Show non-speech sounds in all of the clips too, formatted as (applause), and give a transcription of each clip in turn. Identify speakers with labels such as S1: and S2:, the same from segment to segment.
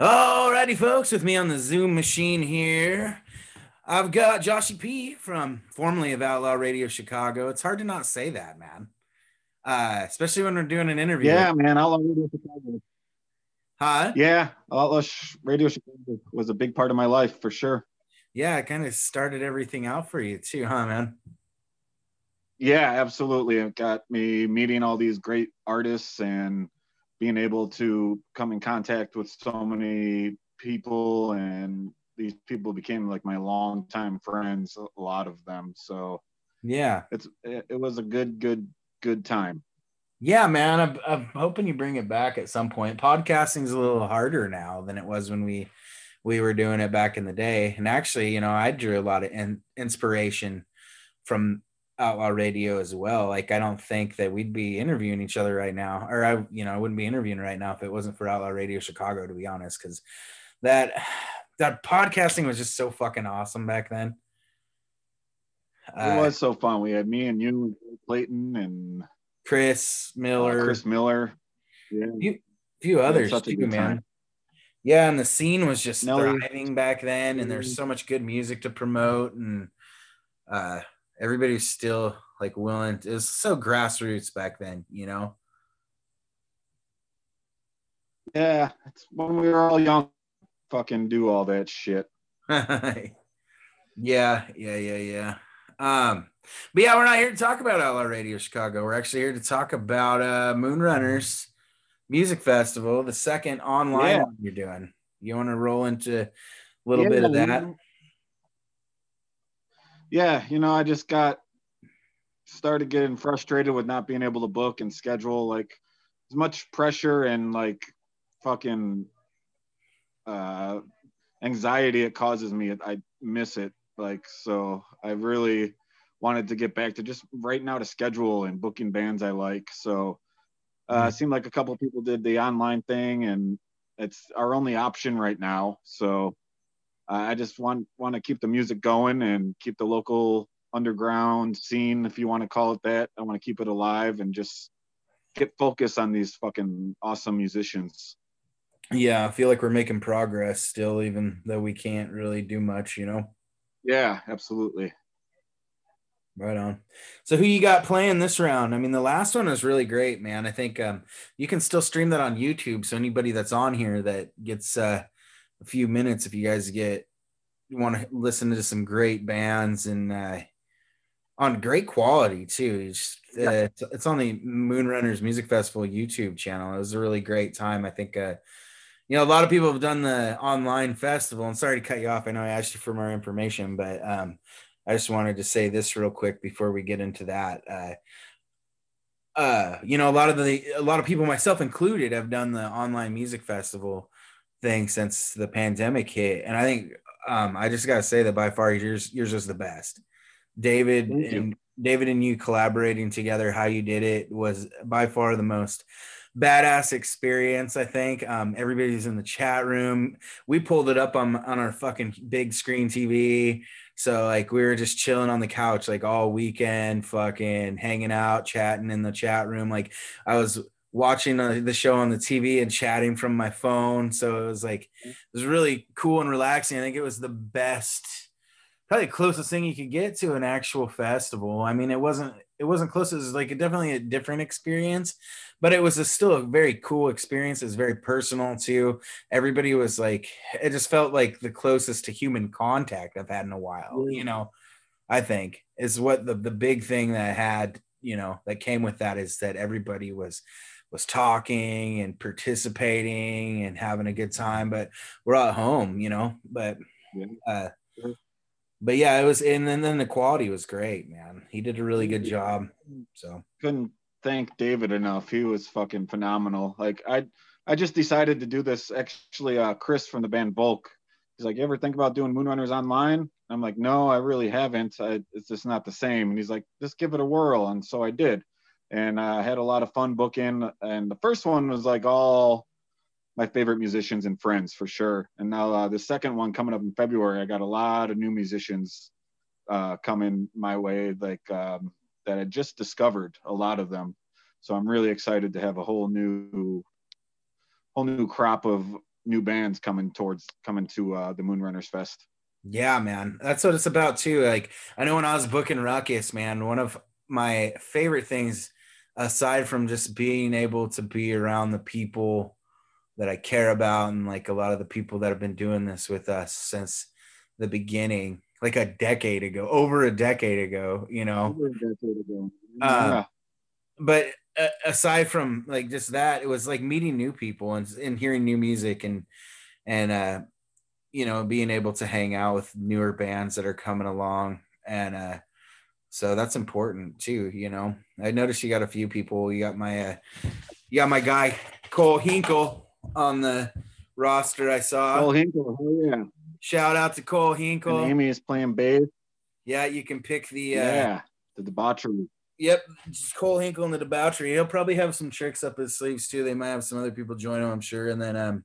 S1: Alrighty, folks, with me on the Zoom machine here, I've got Jahshie P from formerly of Outlaw Radio Chicago. It's hard to not say that, man. Uh, especially when we're doing an interview.
S2: Yeah, man. Outlaw Radio Chicago.
S1: Huh?
S2: Yeah, Outlaw Radio Chicago was a big part of my life for sure.
S1: Yeah, it kind of started everything out for you too, huh, man?
S2: Yeah, absolutely. It got me meeting all these great artists and being able to come in contact with so many people and these people became like my longtime friends a lot of them. So
S1: yeah.
S2: it's it, was a good good good time.
S1: Yeah man. I'm, I'm hoping you bring it back at some point. Podcasting is a little harder now than it was when we we were doing it back in the day. And actually you know i drew a lot of in, inspiration from outlaw radio as well. Like i don't think that we'd be interviewing each other right now or i you know i wouldn't be interviewing right now if it wasn't for outlaw radio chicago to be honest because that (sighs) that podcasting was just so fucking awesome back then.
S2: It uh, was so fun. We had me and you clayton and
S1: chris miller.
S2: Uh, chris miller.
S1: Yeah. Few, few others too man. time. yeah and the scene was just Nelly. thriving back then and there's so much good music to promote and uh everybody's still like willing to, it was so grassroots back then you know?
S2: Yeah it's when we were all young fucking do all that shit. (laughs)
S1: Yeah yeah yeah yeah. Um but yeah we're not here to talk about outlaw radio chicago. We're actually here to talk about uh moonrunners music festival the second online yeah. you're doing. You want to roll into a little yeah, bit of that
S2: yeah, you know, I just got started getting frustrated with not being able to book and schedule like as much pressure and like fucking uh anxiety it causes me. I miss it. Like so I really wanted to get back to just writing out a schedule and booking bands I like. So uh mm-hmm. seemed like a couple people did the online thing and it's our only option right now. So I just want want to keep the music going and keep the local underground scene, if you want to call it that. I want to keep it alive and just get focused on these fucking awesome musicians.
S1: Yeah, I feel like we're making progress still, even though we can't really do much, you know?
S2: Yeah, absolutely.
S1: Right on. So who you got playing this round? I mean, the last one was really great, man. I think um, you can still stream that on YouTube. So anybody that's on here that gets uh, a few minutes if you guys get you want to listen to some great bands and uh, on great quality too. It's, uh, it's, it's, on the Moonrunners Music Festival YouTube channel. It was a really great time. I think, uh, you know, a lot of people have done the online festival. And sorry to cut you off. I know I asked you for more information, but um, I just wanted to say this real quick before we get into that. Uh, uh, you know, a lot of the a lot of people, myself included, have done the online music festival thing since the pandemic hit. And I think um, I just gotta say that by far yours yours was the best. David Thank and you. David and you collaborating together, how you did it was by far the most badass experience. I think um, everybody's in the chat room. We pulled it up on on our fucking big screen TV. So like we were just chilling on the couch like all weekend, fucking hanging out, chatting in the chat room. Like I was watching the show on the TV and chatting from my phone. So it was like, mm-hmm. it was really cool and relaxing. I think it was the best, probably the closest thing you could get to an actual festival. I mean, it wasn't, it wasn't close. It was like a, definitely a different experience, but it was a, still a very cool experience. It was very personal too. Everybody was like, it just felt like the closest to human contact I've had in a while, mm-hmm. you know, I think is what the, the big thing that I had, you know, that came with that is that everybody was was talking and participating and having a good time but we're at home you know but uh but yeah it was and then, then the quality was great man. He did a really good job so.
S2: Couldn't thank david enough. He was fucking phenomenal. Like i i just decided to do this actually uh chris from the band bulk. He's like you ever think about doing moonrunners online? I'm like no i really haven't. I, it's just not the same. And he's like just give it a whirl. And so i did and I had a lot of fun booking. And the first one was like all my favorite musicians and friends for sure. And now uh, the second one coming up in February, I got a lot of new musicians uh, coming my way, like um, that I just discovered a lot of them. So I'm really excited to have a whole new, whole new crop of new bands coming towards coming to uh, the Moonrunners Fest.
S1: Yeah, man. That's what it's about too. Like I know when I was booking Ruckus, man, one of my favorite things aside from just being able to be around the people that I care about and like a lot of the people that have been doing this with us since the beginning, like a decade ago, over a decade ago, you know. Over a decade ago. Yeah. but uh, aside from like just that, it was like meeting new people and, and hearing new music and and uh you know being able to hang out with newer bands that are coming along and uh so that's important too you know i noticed you got a few people you got my uh you got my guy cole hinkle on the roster i saw
S2: cole hinkle oh yeah
S1: shout out to cole hinkle
S2: and amy is playing bass
S1: yeah you can pick the uh
S2: yeah the debauchery
S1: Yep, just Cole Hinkle and the debauchery. He'll probably have some tricks up his sleeves too. They might have some other people join him, I'm sure. And then um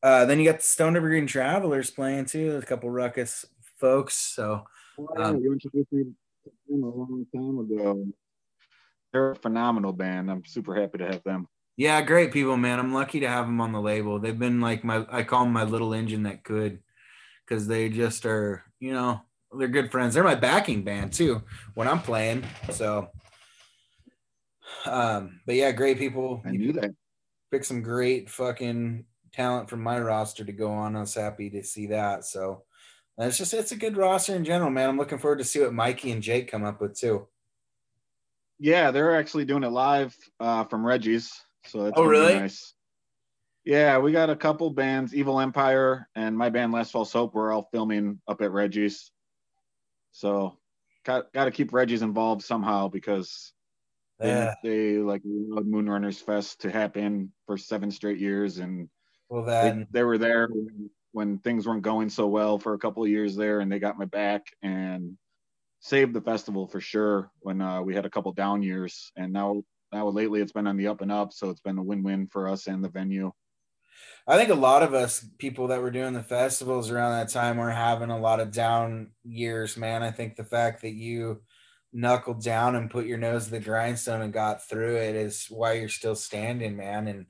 S1: uh, then you got the Stone Evergreen Travelers playing too, a couple ruckus folks. So um, you introduced me
S2: to them a long time ago. They're a phenomenal band. I'm super happy to have them.
S1: Yeah, great people, man. I'm lucky to have them on the label. They've been like my I call them my little engine that could, because they just are, you know, they're good friends. They're my backing band too when I'm playing. So, um, but yeah, great people.
S2: I knew that.
S1: Pick some great fucking talent from my roster to go on. I was happy to see that. So it's just it's a good roster in general, man. I'm looking forward to see what Mikey and Jake come up with too.
S2: Yeah, they're actually doing it live uh, from Reggie's. So that's
S1: oh really
S2: nice. Yeah, we got a couple bands, Evil Empire and my band Last False Hope. We're all filming up at Reggie's. So got got to keep Reggie's involved somehow because yeah. they, they like Moonrunners Fest to happen for seven straight years and
S1: well, then
S2: they, they were there when things weren't going so well for a couple of years there, and they got my back and saved the festival for sure when uh, we had a couple down years. And now, now lately, it's been on the up and up, so it's been a win-win for us and the venue.
S1: I think a lot of us people that were doing the festivals around that time were having a lot of down years, man. I think the fact that you knuckled down and put your nose to the grindstone and got through it is why you're still standing, man. And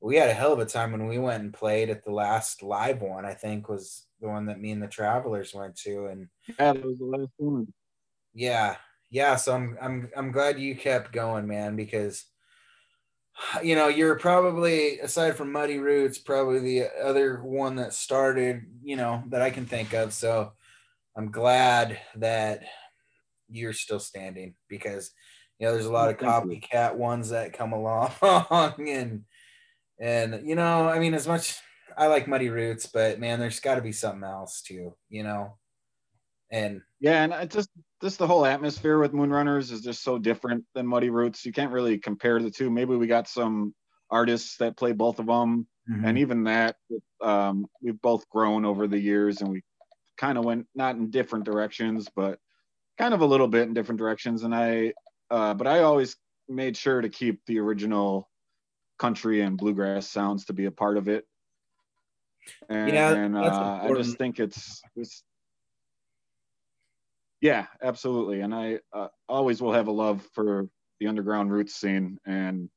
S1: we had a hell of a time when we went and played at the last live one. I think was the one that me and the Travelers went to, and
S2: yeah, that was the last one.
S1: Yeah, yeah. So I'm I'm I'm glad you kept going, man, because you know you're probably aside from Muddy Roots, probably the other one that started, you know, that I can think of. So I'm glad that you're still standing because you know there's a lot of copycat ones that come along (laughs) and and you know, I mean, as much I like Muddy Roots, but man, there's got to be something else too, you know. And
S2: yeah, and I just just the whole atmosphere with Moonrunners is just so different than Muddy Roots. You can't really compare the two. Maybe we got some artists that play both of them, mm-hmm. and even that, um, we've both grown over the years, and we kind of went not in different directions, but kind of a little bit in different directions. And I, uh, but I always made sure to keep the original country and bluegrass sounds to be a part of it. And, yeah, and uh, I just think it's, it's yeah, absolutely. And I uh, always will have a love for the underground roots scene, and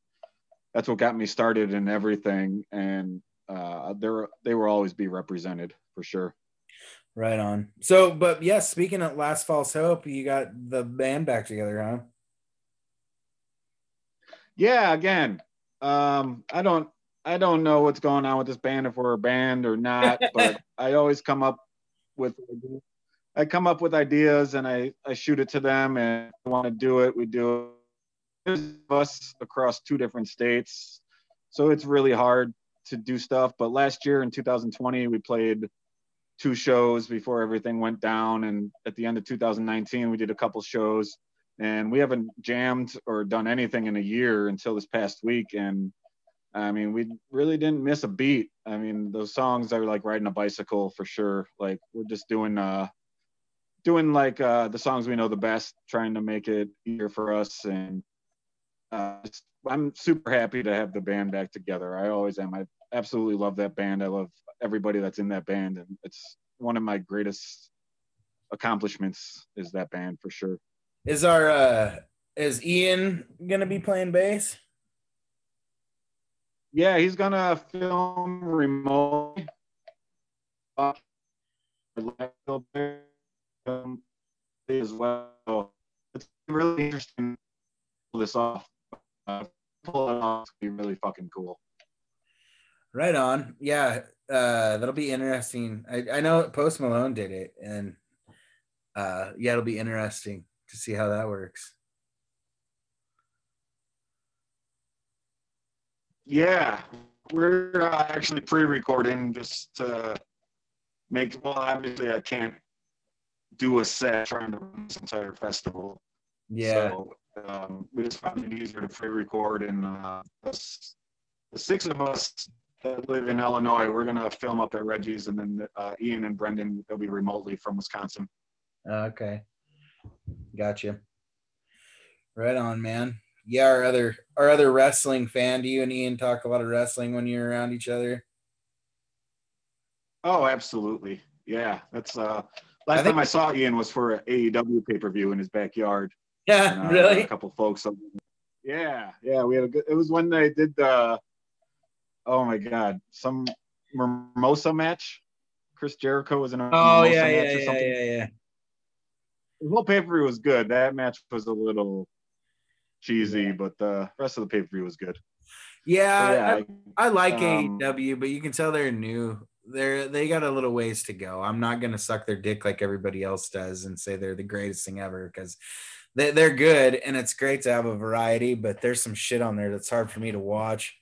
S2: that's what got me started in everything. And uh, there, they will always be represented for sure.
S1: Right on. So, but yes, speaking of Last False Hope, you got the band back together, huh?
S2: Yeah, again, um, I don't I don't know what's going on with this band if we're a band or not, (laughs) but I always come up with I come up with ideas and I, I shoot it to them and I want to do it. We do it. There's us across two different states. So it's really hard to do stuff. But last year in 2020, we played two shows before everything went down. And at the end of 2019, we did a couple shows and we haven't jammed or done anything in a year until this past week. And i mean we really didn't miss a beat. I mean those songs are like riding a bicycle for sure. Like we're just doing uh doing like uh the songs we know the best trying to make it easier for us. And uh i'm super happy to have the band back together. I always am. I absolutely love that band. I love everybody that's in that band. And it's one of my greatest accomplishments is that band for sure
S1: is our uh is Ian gonna be playing bass?
S2: Yeah, he's gonna film remotely. Uh, as well. It's really interesting. to Pull this off. Uh, pull it off. Be really fucking cool.
S1: Right on. Yeah, uh, that'll be interesting. I, I know Post Malone did it, and uh, yeah, it'll be interesting to see how that works.
S2: Yeah, we're uh, actually pre-recording just to make. Well, obviously, I can't do a set trying to run this entire festival.
S1: Yeah,
S2: So um, we just found it easier to pre-record, and uh, the six of us that live in Illinois, we're gonna film up at Reggie's, and then uh, Ian and Brendan they'll be remotely from Wisconsin.
S1: okay, gotcha. Right on, man. Yeah, our other our other wrestling fan. Do you and Ian talk a lot of wrestling when you're around each other?
S2: Oh, absolutely. Yeah, that's uh. Last
S1: I
S2: time I saw Ian was for an AEW pay-per-view in his backyard.
S1: Yeah,
S2: and, uh,
S1: really.
S2: A couple folks. Yeah, yeah. We had a good. It was when they did the. Oh my God! Some Mimosa match. Chris Jericho was in a
S1: Oh
S2: Mimosa
S1: yeah,
S2: match
S1: yeah,
S2: or something.
S1: Yeah, yeah.
S2: The whole pay per view was good. That match was a little cheesy, but the rest of the pay per view was good. So,
S1: Yeah,
S2: yeah,
S1: I, I like
S2: um,
S1: AEW, but you can tell they're new. They're they got a little ways to go. I'm not gonna suck their dick like everybody else does and say they're the greatest thing ever because they, they're good and it's great to have a variety. But there's some shit on there that's hard for me to watch.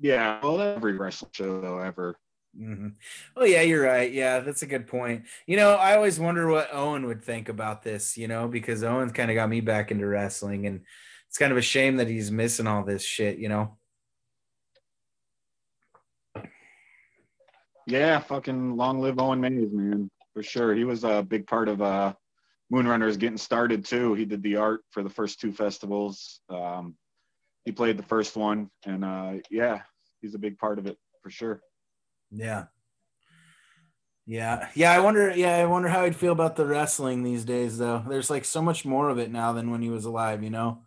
S2: yeah. Well, every wrestling show though ever.
S1: Hmm Oh yeah, you're right. Yeah, that's a good point. You know, I always wonder what Owen would think about this. You know, because Owen's kind of got me back into wrestling, and it's kind of a shame that he's missing all this shit. You know.
S2: Yeah, fucking long live Owen Mays, man, for sure. He was a big part of uh, Moonrunners getting started too. He did the art for the first two festivals. Um, he played the first one, and uh, yeah, he's a big part of it for sure.
S1: Yeah. Yeah. Yeah. I wonder. Yeah. I wonder how he'd feel about the wrestling these days, though. There's like so much more of it now than when he was alive, you know?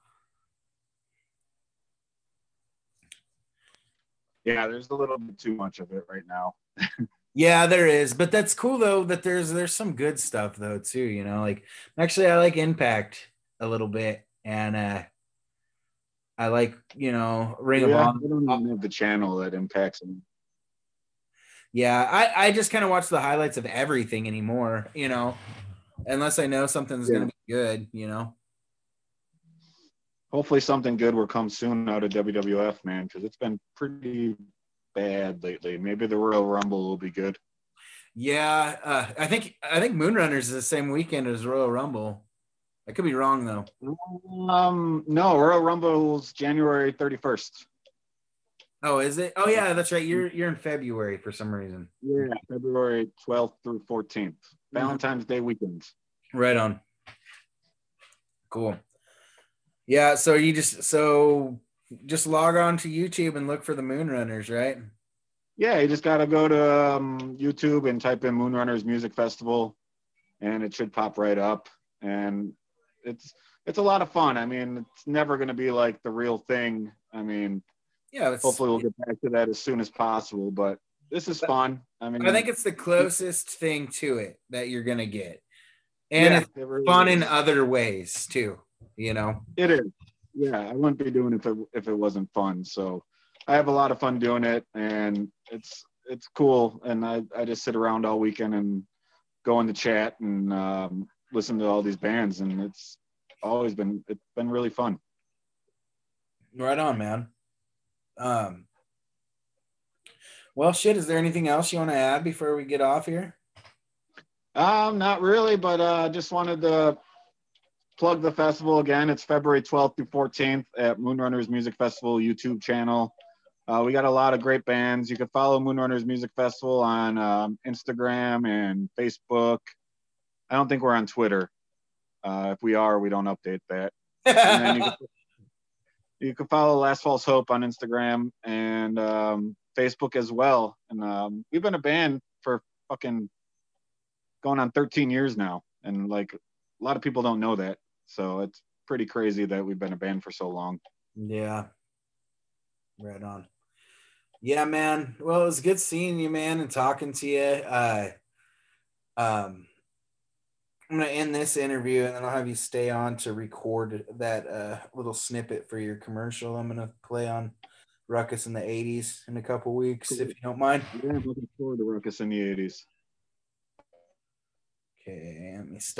S2: Yeah, there's a little bit too much of it right now. (laughs)
S1: Yeah, there is. But that's cool, though, that there's there's some good stuff, though, too, you know? Like, actually, I like Impact a little bit. And uh I like, you know, Ring of Honor.
S2: I don't even have the channel that impacts him.
S1: Yeah, I, I just kind of watch the highlights of everything anymore, you know, unless I know something's
S2: Yeah.
S1: going to be good, you know?
S2: Hopefully, something good will come soon out of WWF, man, because it's been pretty bad lately. Maybe the Royal Rumble will be good.
S1: Yeah, uh, I think I think Moonrunners is the same weekend as Royal Rumble. I could be wrong though.
S2: Um, no, Royal Rumble's January 31st.
S1: Oh, is it? Oh yeah, that's right. You're you're in February for some reason.
S2: Yeah, February 12th through 14th. Valentine's Day weekend.
S1: Right on. Cool. Yeah, so you just so just log on to YouTube and look for the Moonrunners, right?
S2: Yeah, you just got to go to um, YouTube and type in Moonrunners Music Festival, and it should pop right up. And it's it's a lot of fun. I mean, it's never going to be like the real thing. I mean,
S1: Yeah, it's,
S2: hopefully we'll get back to that as soon as possible. But this is fun. I mean,
S1: I think it's the closest thing to it that you're gonna get, and
S2: yeah,
S1: it's
S2: it really
S1: fun
S2: is.
S1: in other ways too. You know.
S2: It is. Yeah, I wouldn't be doing it if it, if it wasn't fun. So I have a lot of fun doing it, and it's it's cool. And I, I just sit around all weekend and go in the chat and um, listen to all these bands, and it's always been it's been really fun.
S1: Right on, man. Um. Well, shit. Is there anything else you want to add before we get off here?
S2: Um, not really, but uh, just wanted to plug the festival again. It's February 12th through 14th at Moonrunners Music Festival YouTube channel. Uh, we got a lot of great bands. You can follow Moonrunners Music Festival on um, Instagram and Facebook. I don't think we're on Twitter. Uh, if we are, we don't update that. (laughs) And then you can, you can follow Last False Hope on Instagram and um, Facebook as well. And um, we've been a band for fucking going on 13 years now. And like a lot of people don't know that. So it's pretty crazy that we've been a band for so long.
S1: yeah. Right on. Yeah, man. Well, it was good seeing you, man, and talking to you. Uh, um, I'm gonna end this interview, and then I'll have you stay on to record that uh, little snippet for your commercial. I'm gonna play on Ruckus in the '80s in a couple weeks, if you don't mind.
S2: Yeah, I'm looking forward to Ruckus in the '80s.
S1: Okay, let me stop.